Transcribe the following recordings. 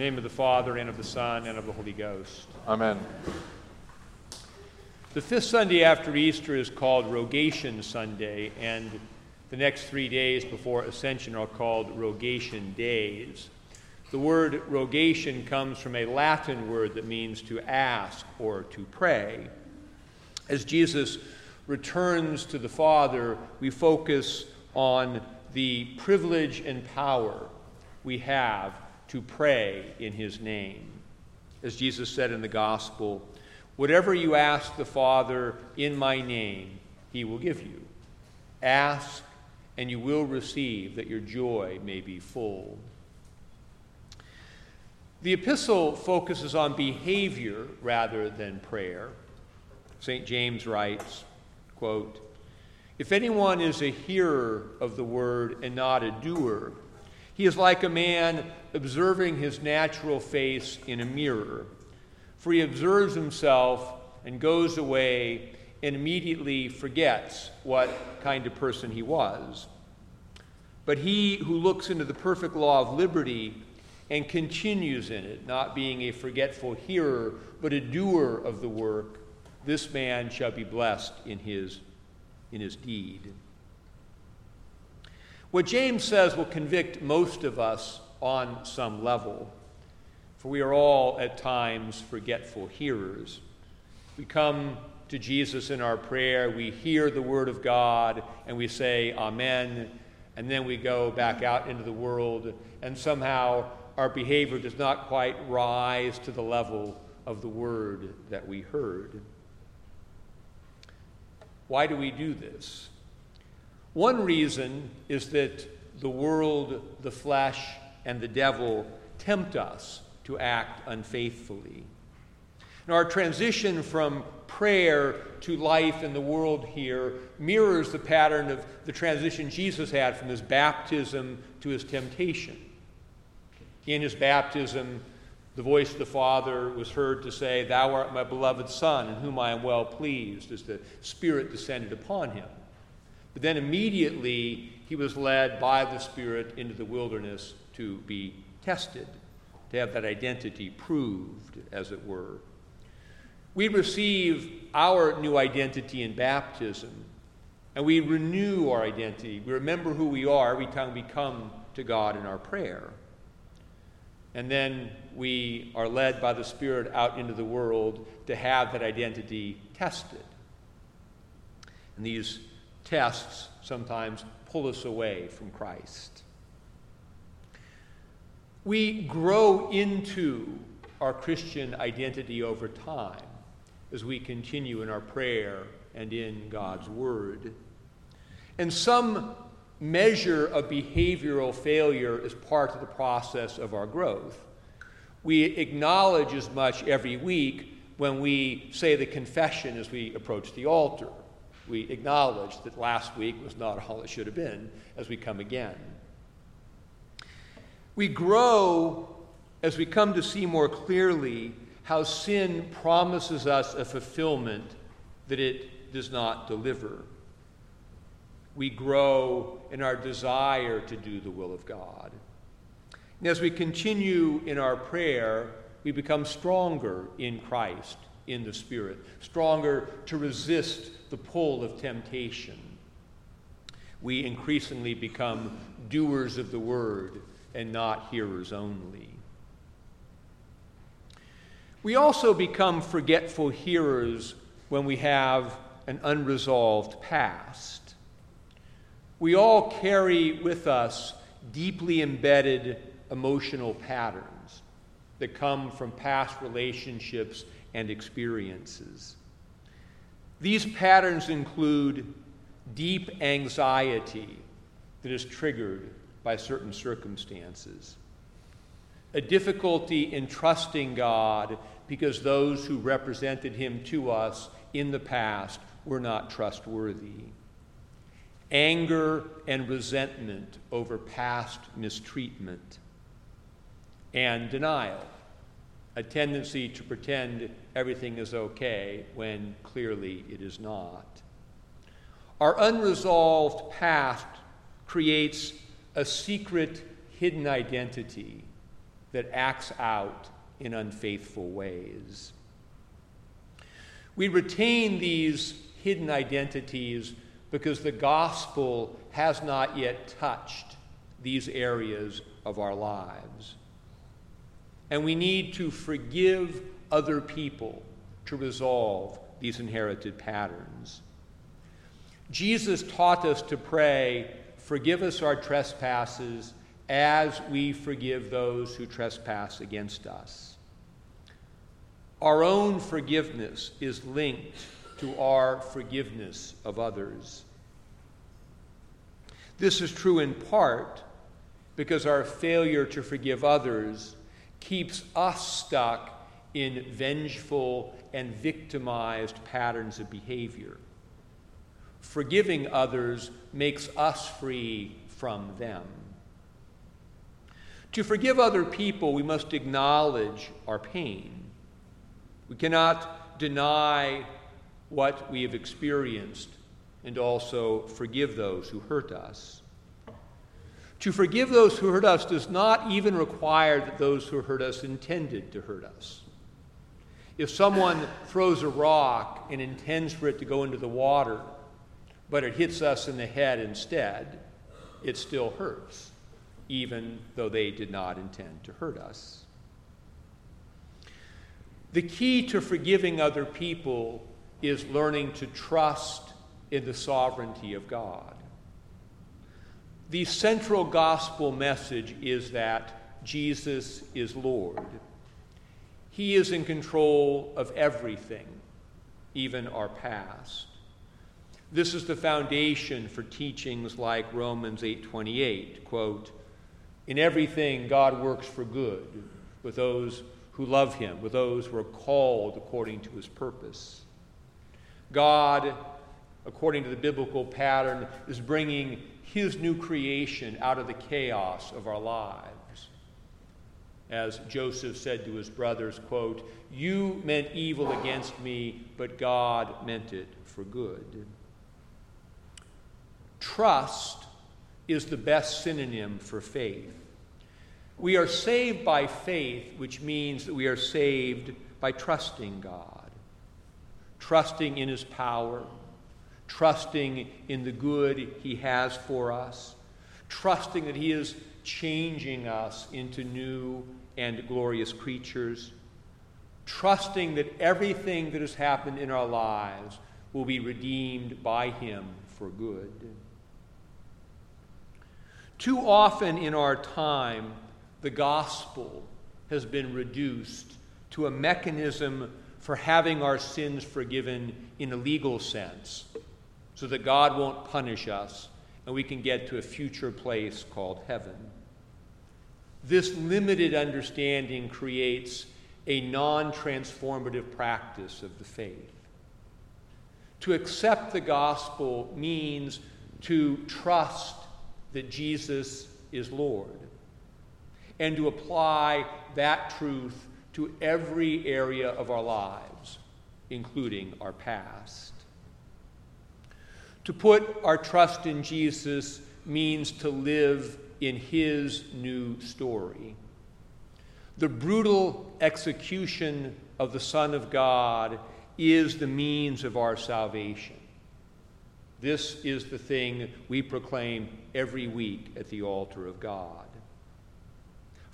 name of the Father, and of the Son, and of the Holy Ghost. Amen. The fifth Sunday after Easter is called Rogation Sunday, and the next three days before Ascension are called Rogation Days. The word rogation comes from a Latin word that means to ask or to pray. As Jesus returns to the Father, we focus on the privilege and power we have to pray in His name. As Jesus said in the Gospel, whatever you ask the Father in my name, He will give you. Ask, and you will receive, that your joy may be full. The epistle focuses on behavior rather than prayer. St. James writes, quote, If anyone is a hearer of the word and not a doer, he is like a man observing his natural face in a mirror. For he observes himself and goes away and immediately forgets what kind of person he was. But he who looks into the perfect law of liberty and continues in it, not being a forgetful hearer, but a doer of the work, this man shall be blessed in his, in his deed. What James says will convict most of us on some level, for we are all at times forgetful hearers. We come to Jesus in our prayer, we hear the Word of God, and we say, Amen, and then we go back out into the world, and somehow our behavior does not quite rise to the level of the Word that we heard. Why do we do this? One reason is that the world, the flesh, and the devil tempt us to act unfaithfully. Now, our transition from prayer to life in the world here mirrors the pattern of the transition Jesus had from his baptism to his temptation. In his baptism, the voice of the Father was heard to say, Thou art my beloved Son, in whom I am well pleased, as the Spirit descended upon him. But then immediately he was led by the Spirit into the wilderness to be tested, to have that identity proved, as it were. We receive our new identity in baptism, and we renew our identity. We remember who we are every time we come to God in our prayer. And then we are led by the Spirit out into the world to have that identity tested. And these tests sometimes pull us away from Christ. We grow into our Christian identity over time as we continue in our prayer and in God's Word. And some measure of behavioral failure is part of the process of our growth. We acknowledge as much every week when we say the confession as we approach the altar we acknowledge that last week was not all it should have been as we come again. We grow as we come to see more clearly how sin promises us a fulfillment that it does not deliver. We grow in our desire to do the will of God. And as we continue in our prayer, we become stronger in Christ in the Spirit, stronger to resist the pull of temptation. We increasingly become doers of the word and not hearers only. We also become forgetful hearers when we have an unresolved past. We all carry with us deeply embedded emotional patterns that come from past relationships and experiences. These patterns include deep anxiety that is triggered by certain circumstances, a difficulty in trusting God because those who represented Him to us in the past were not trustworthy, anger and resentment over past mistreatment, and denial a tendency to pretend everything is okay when clearly it is not. Our unresolved past creates a secret, hidden identity that acts out in unfaithful ways. We retain these hidden identities because the gospel has not yet touched these areas of our lives. And we need to forgive other people to resolve these inherited patterns. Jesus taught us to pray, Forgive us our trespasses as we forgive those who trespass against us. Our own forgiveness is linked to our forgiveness of others. This is true in part because our failure to forgive others keeps us stuck in vengeful and victimized patterns of behavior. Forgiving others makes us free from them. To forgive other people, we must acknowledge our pain. We cannot deny what we have experienced and also forgive those who hurt us. To forgive those who hurt us does not even require that those who hurt us intended to hurt us. If someone throws a rock and intends for it to go into the water, but it hits us in the head instead, it still hurts, even though they did not intend to hurt us. The key to forgiving other people is learning to trust in the sovereignty of God. The central gospel message is that Jesus is Lord. He is in control of everything, even our past. This is the foundation for teachings like Romans 8:28, quote, "In everything God works for good with those who love him, with those who are called according to his purpose." God, according to the biblical pattern, is bringing his new creation out of the chaos of our lives. As Joseph said to his brothers, quote, "You meant evil against me, but God meant it for good." Trust is the best synonym for faith. We are saved by faith, which means that we are saved by trusting God, trusting in His power, trusting in the good He has for us, trusting that He is changing us into new and glorious creatures, trusting that everything that has happened in our lives will be redeemed by Him for good. Too often in our time, the gospel has been reduced to a mechanism for having our sins forgiven in a legal sense, so that God won't punish us and we can get to a future place called heaven. This limited understanding creates a non transformative practice of the faith. To accept the gospel means to trust that Jesus is Lord, and to apply that truth to every area of our lives, including our past. To put our trust in Jesus means to live in his new story. The brutal execution of the Son of God is the means of our salvation. This is the thing we proclaim every week at the altar of God.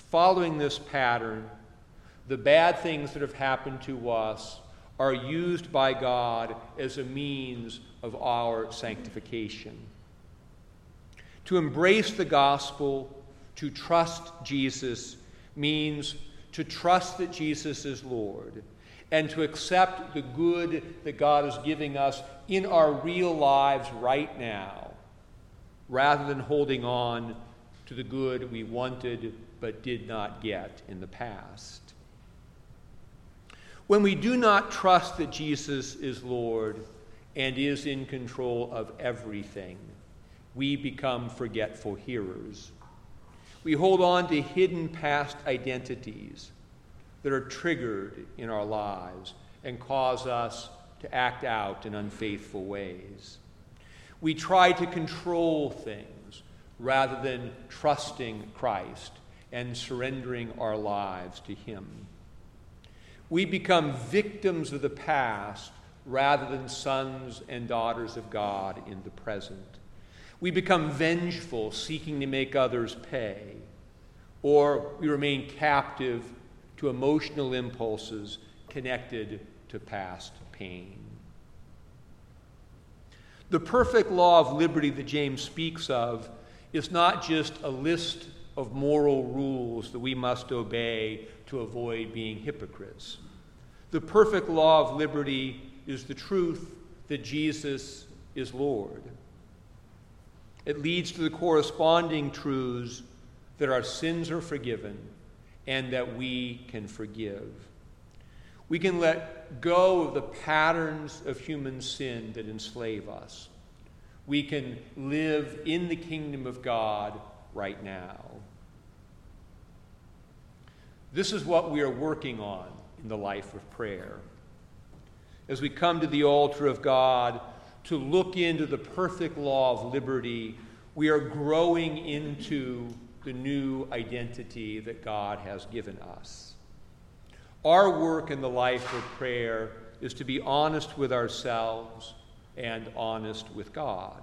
Following this pattern, the bad things that have happened to us are used by God as a means of our sanctification. To embrace the gospel, to trust Jesus, means to trust that Jesus is Lord and to accept the good that God is giving us in our real lives right now, rather than holding on to the good we wanted but did not get in the past. When we do not trust that Jesus is Lord and is in control of everything, we become forgetful hearers. We hold on to hidden past identities that are triggered in our lives and cause us to act out in unfaithful ways. We try to control things rather than trusting Christ and surrendering our lives to Him. We become victims of the past rather than sons and daughters of God in the present. We become vengeful, seeking to make others pay, or we remain captive to emotional impulses connected to past pain. The perfect law of liberty that James speaks of is not just a list of moral rules that we must obey to avoid being hypocrites. The perfect law of liberty is the truth that Jesus is Lord. It leads to the corresponding truths that our sins are forgiven and that we can forgive. We can let go of the patterns of human sin that enslave us. We can live in the kingdom of God right now. This is what we are working on in the life of prayer. As we come to the altar of God to look into the perfect law of liberty, we are growing into the new identity that God has given us. Our work in the life of prayer is to be honest with ourselves and honest with God.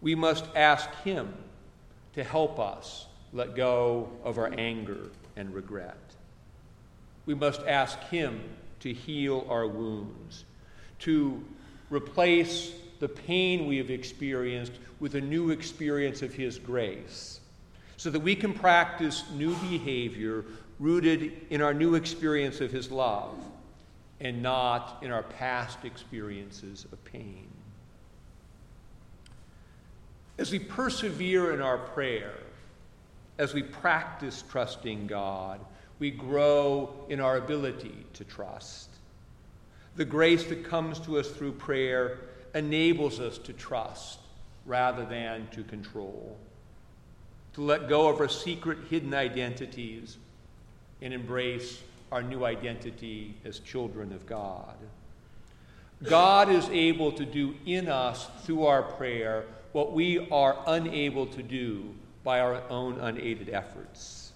We must ask Him to help us let go of our anger and regret. We must ask Him to heal our wounds, to replace the pain we have experienced with a new experience of His grace, so that we can practice new behavior rooted in our new experience of His love and not in our past experiences of pain. As we persevere in our prayer, as we practice trusting God, we grow in our ability to trust. The grace that comes to us through prayer enables us to trust rather than to control, to let go of our secret hidden identities and embrace our new identity as children of God. God is able to do in us through our prayer what we are unable to do by our own unaided efforts.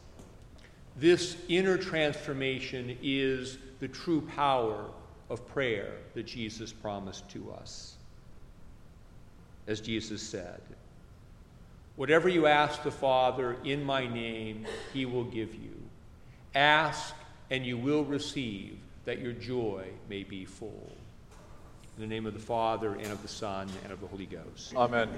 This inner transformation is the true power of prayer that Jesus promised to us. As Jesus said, Whatever you ask the Father in my name, he will give you. Ask, and you will receive, that your joy may be full. In the name of the Father, and of the Son, and of the Holy Ghost. Amen.